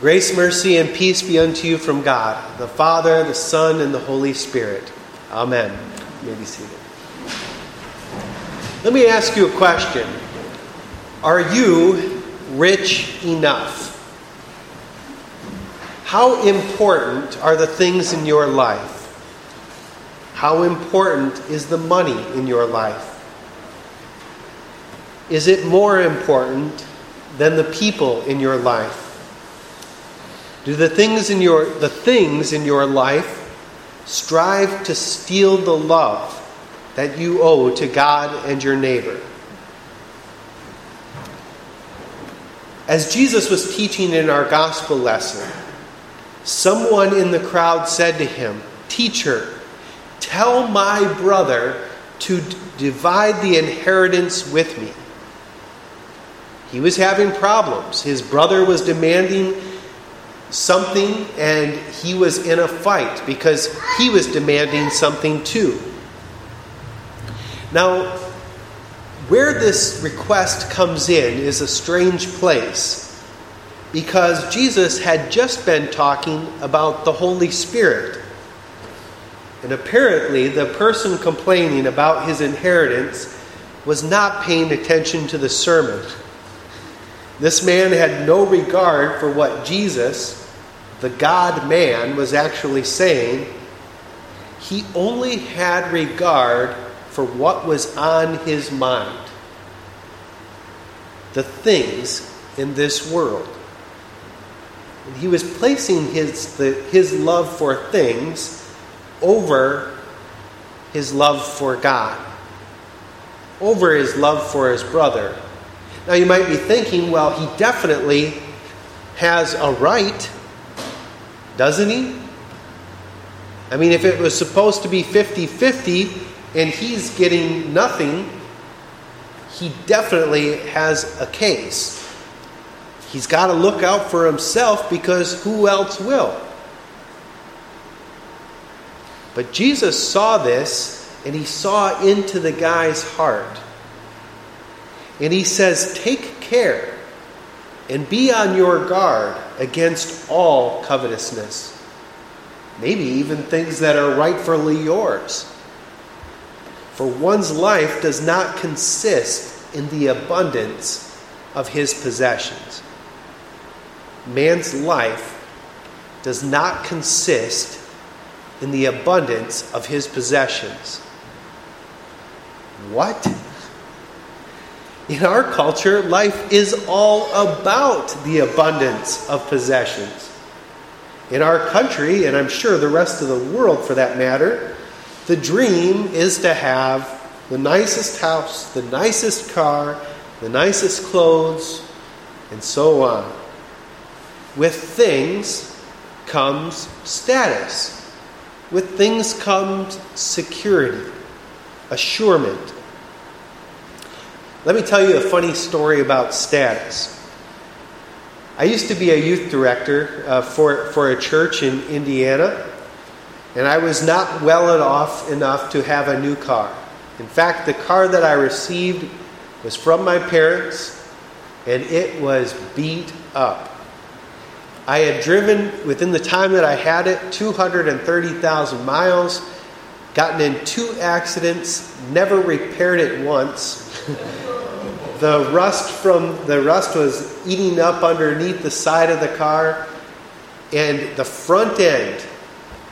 Grace, mercy, and peace be unto you from God, the Father, the Son, and the Holy Spirit. Amen. You may be seated. Let me ask you a question Are you rich enough? How important are the things in your life? How important is the money in your life? Is it more important than the people in your life? Do the things in your the things in your life strive to steal the love that you owe to God and your neighbor? As Jesus was teaching in our gospel lesson, someone in the crowd said to him, "Teacher, tell my brother to d- divide the inheritance with me." He was having problems. His brother was demanding something and he was in a fight because he was demanding something too. Now, where this request comes in is a strange place because Jesus had just been talking about the Holy Spirit. And apparently, the person complaining about his inheritance was not paying attention to the sermon. This man had no regard for what Jesus, the God man, was actually saying. He only had regard for what was on his mind the things in this world. And he was placing his, the, his love for things over his love for God, over his love for his brother now you might be thinking, well, he definitely has a right, doesn't he? I mean, if it was supposed to be 50 50 and he's getting nothing, he definitely has a case. He's got to look out for himself because who else will? But Jesus saw this and he saw into the guy's heart. And he says, Take care and be on your guard against all covetousness. Maybe even things that are rightfully yours. For one's life does not consist in the abundance of his possessions. Man's life does not consist in the abundance of his possessions. What? In our culture, life is all about the abundance of possessions. In our country, and I'm sure the rest of the world for that matter, the dream is to have the nicest house, the nicest car, the nicest clothes, and so on. With things comes status. With things comes security, assurement, let me tell you a funny story about status. I used to be a youth director uh, for, for a church in Indiana, and I was not well off enough to have a new car. In fact, the car that I received was from my parents, and it was beat up. I had driven, within the time that I had it, 230,000 miles, gotten in two accidents, never repaired it once. the rust from the rust was eating up underneath the side of the car and the front end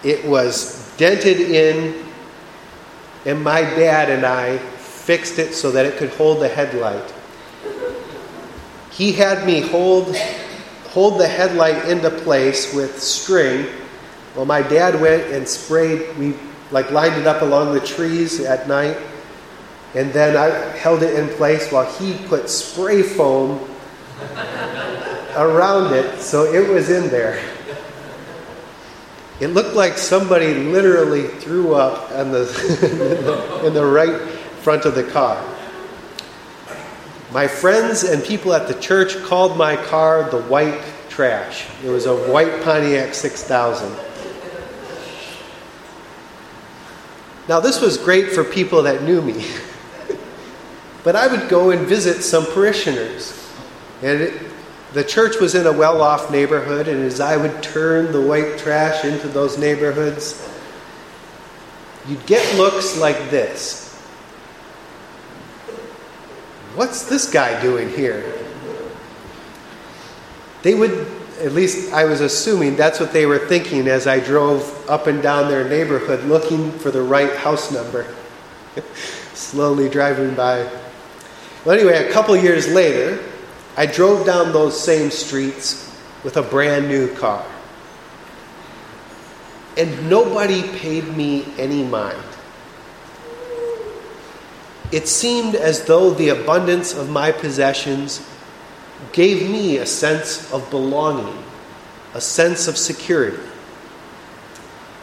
it was dented in and my dad and I fixed it so that it could hold the headlight. He had me hold hold the headlight into place with string. Well, my dad went and sprayed. We like lined it up along the trees at night and then I held it in place while he put spray foam around it so it was in there. It looked like somebody literally threw up in, the, in the right front of the car. My friends and people at the church called my car the white trash. It was a white Pontiac 6000. Now, this was great for people that knew me. But I would go and visit some parishioners. And it, The church was in a well off neighborhood, and as I would turn the white trash into those neighborhoods, you'd get looks like this What's this guy doing here? They would, at least I was assuming that's what they were thinking as I drove up and down their neighborhood looking for the right house number, slowly driving by. Well, anyway, a couple years later, I drove down those same streets with a brand new car. And nobody paid me any mind. It seemed as though the abundance of my possessions gave me a sense of belonging, a sense of security.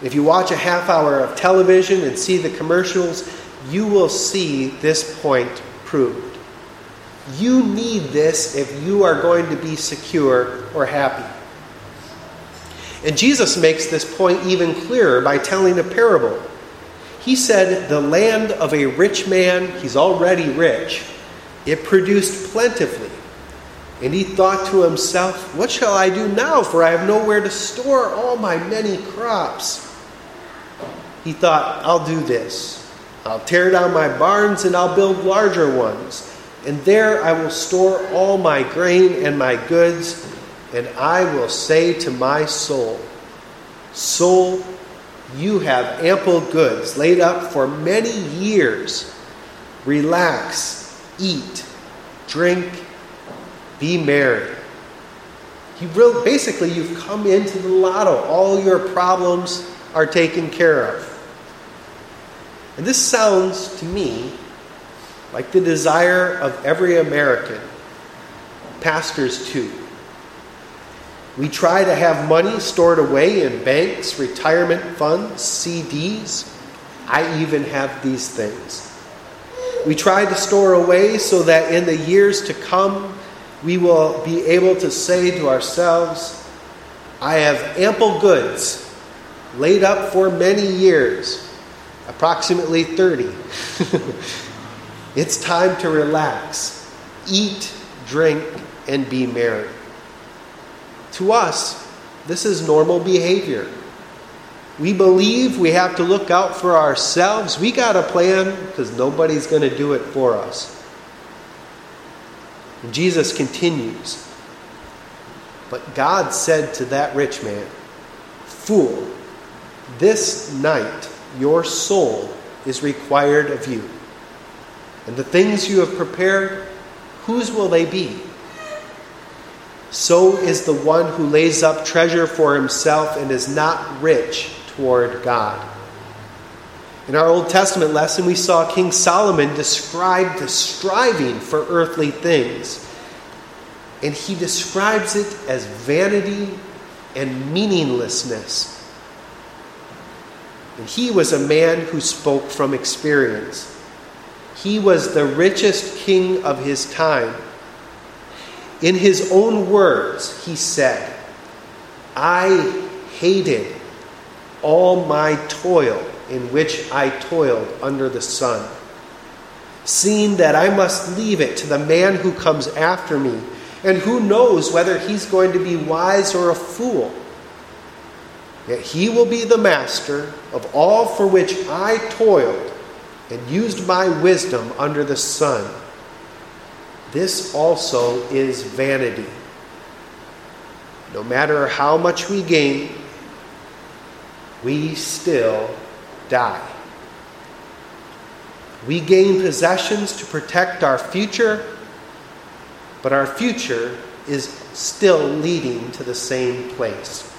If you watch a half hour of television and see the commercials, you will see this point proved. You need this if you are going to be secure or happy. And Jesus makes this point even clearer by telling a parable. He said, The land of a rich man, he's already rich, it produced plentifully. And he thought to himself, What shall I do now? For I have nowhere to store all my many crops. He thought, I'll do this. I'll tear down my barns and I'll build larger ones. And there I will store all my grain and my goods. And I will say to my soul, Soul, you have ample goods laid up for many years. Relax, eat, drink, be merry. You really, basically, you've come into the lotto. All your problems are taken care of. And this sounds to me like the desire of every American, pastors too. We try to have money stored away in banks, retirement funds, CDs. I even have these things. We try to store away so that in the years to come, we will be able to say to ourselves, I have ample goods laid up for many years, approximately 30. it's time to relax, eat, drink, and be merry. To us, this is normal behavior. We believe we have to look out for ourselves. We got a plan because nobody's going to do it for us. And Jesus continues. But God said to that rich man, Fool, this night your soul is required of you. And the things you have prepared, whose will they be? So is the one who lays up treasure for himself and is not rich toward God. In our Old Testament lesson, we saw King Solomon describe the striving for earthly things. And he describes it as vanity and meaninglessness. And he was a man who spoke from experience. He was the richest king of his time. In his own words, he said, I hated all my toil in which I toiled under the sun, seeing that I must leave it to the man who comes after me, and who knows whether he's going to be wise or a fool. Yet he will be the master of all for which I toiled and used my wisdom under the sun. This also is vanity. No matter how much we gain, we still die. We gain possessions to protect our future, but our future is still leading to the same place.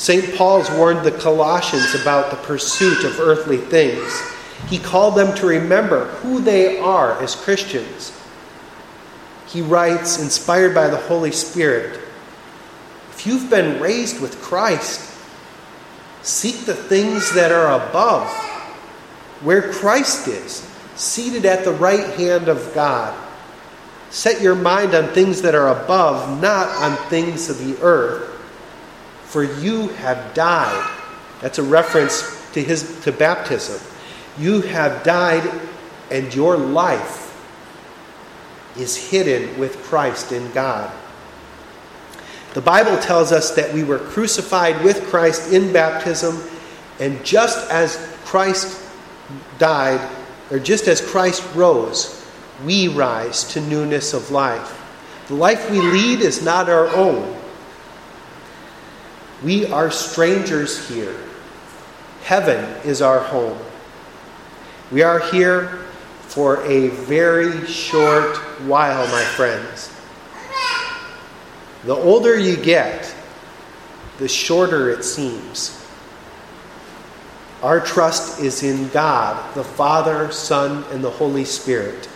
St. Paul's warned the Colossians about the pursuit of earthly things. He called them to remember who they are as Christians. He writes, inspired by the Holy Spirit, if you've been raised with Christ, seek the things that are above, where Christ is, seated at the right hand of God. Set your mind on things that are above, not on things of the earth. For you have died. That's a reference to his to baptism. You have died, and your life is hidden with Christ in God. The Bible tells us that we were crucified with Christ in baptism, and just as Christ died, or just as Christ rose, we rise to newness of life. The life we lead is not our own. We are strangers here. Heaven is our home. We are here for a very short while, my friends. The older you get, the shorter it seems. Our trust is in God, the Father, Son, and the Holy Spirit.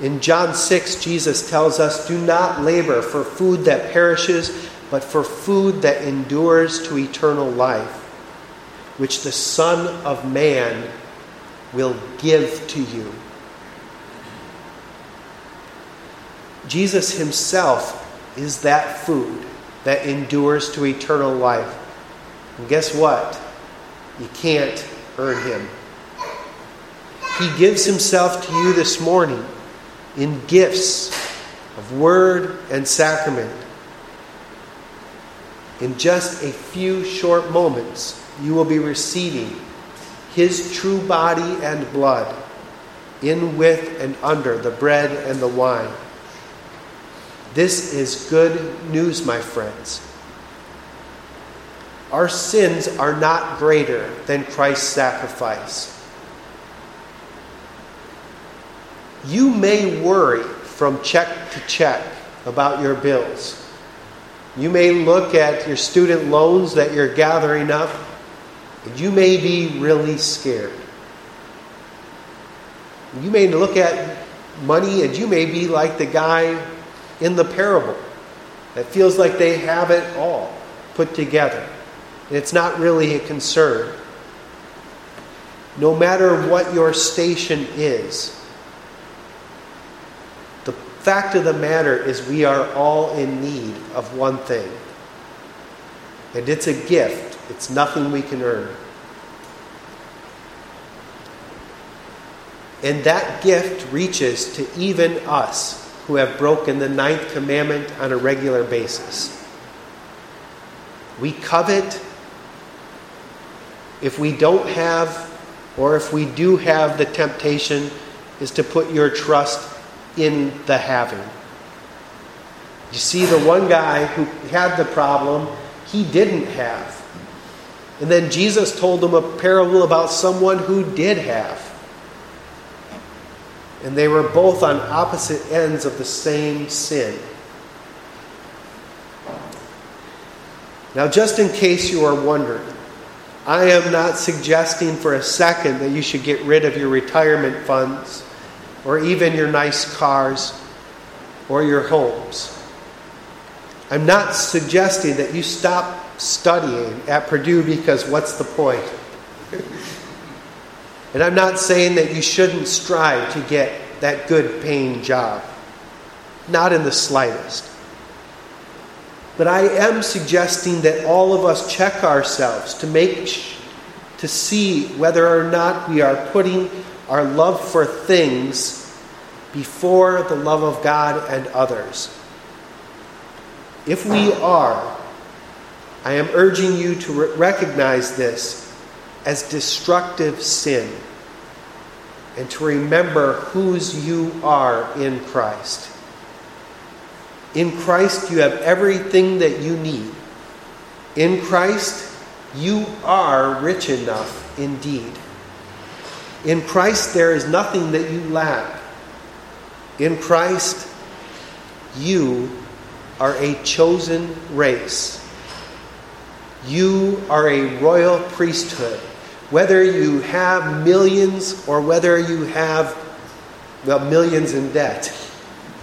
In John 6, Jesus tells us, Do not labor for food that perishes, but for food that endures to eternal life, which the Son of Man will give to you. Jesus Himself is that food that endures to eternal life. And guess what? You can't earn Him. He gives Himself to you this morning in gifts of word and sacrament. In just a few short moments, you will be receiving His true body and blood in with and under the bread and the wine. This is good news, my friends. Our sins are not greater than Christ's sacrifice. You may worry from check to check about your bills. You may look at your student loans that you're gathering up, and you may be really scared. You may look at money and you may be like the guy in the parable that feels like they have it all put together. And it's not really a concern. No matter what your station is, fact of the matter is we are all in need of one thing. And it's a gift, it's nothing we can earn. And that gift reaches to even us who have broken the ninth commandment on a regular basis. We covet if we don't have, or if we do have the temptation, is to put your trust in the having. You see, the one guy who had the problem, he didn't have. And then Jesus told him a parable about someone who did have and they were both on opposite ends of the same sin. Now, just in case you are wondering, I am not suggesting for a second that you should get rid of your retirement funds or even your nice cars or your homes. I'm not suggesting that you stop studying at Purdue because what's the point? And I'm not saying that you shouldn't strive to get that good paying job. Not in the slightest. But I am suggesting that all of us check ourselves to make to see whether or not we are putting our love for things before the love of God and others. If we are, I am urging you to re- recognize this as destructive sin and to remember whose you are in Christ. In Christ, you have everything that you need. In Christ, you are rich enough indeed. In Christ, there is nothing that you lack. In Christ, you are a chosen race. You are a royal priesthood whether you have millions or whether you have, well, millions in debt.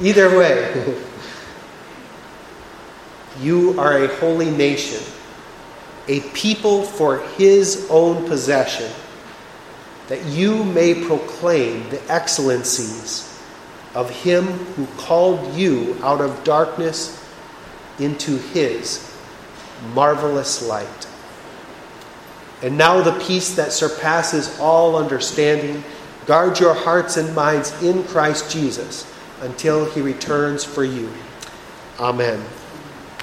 Either way, you are a holy nation, a people for his own possession, that you may proclaim the excellencies of him who called you out of darkness into his marvelous light. And now the peace that surpasses all understanding Guard your hearts and minds in Christ Jesus until he returns for you. Amen.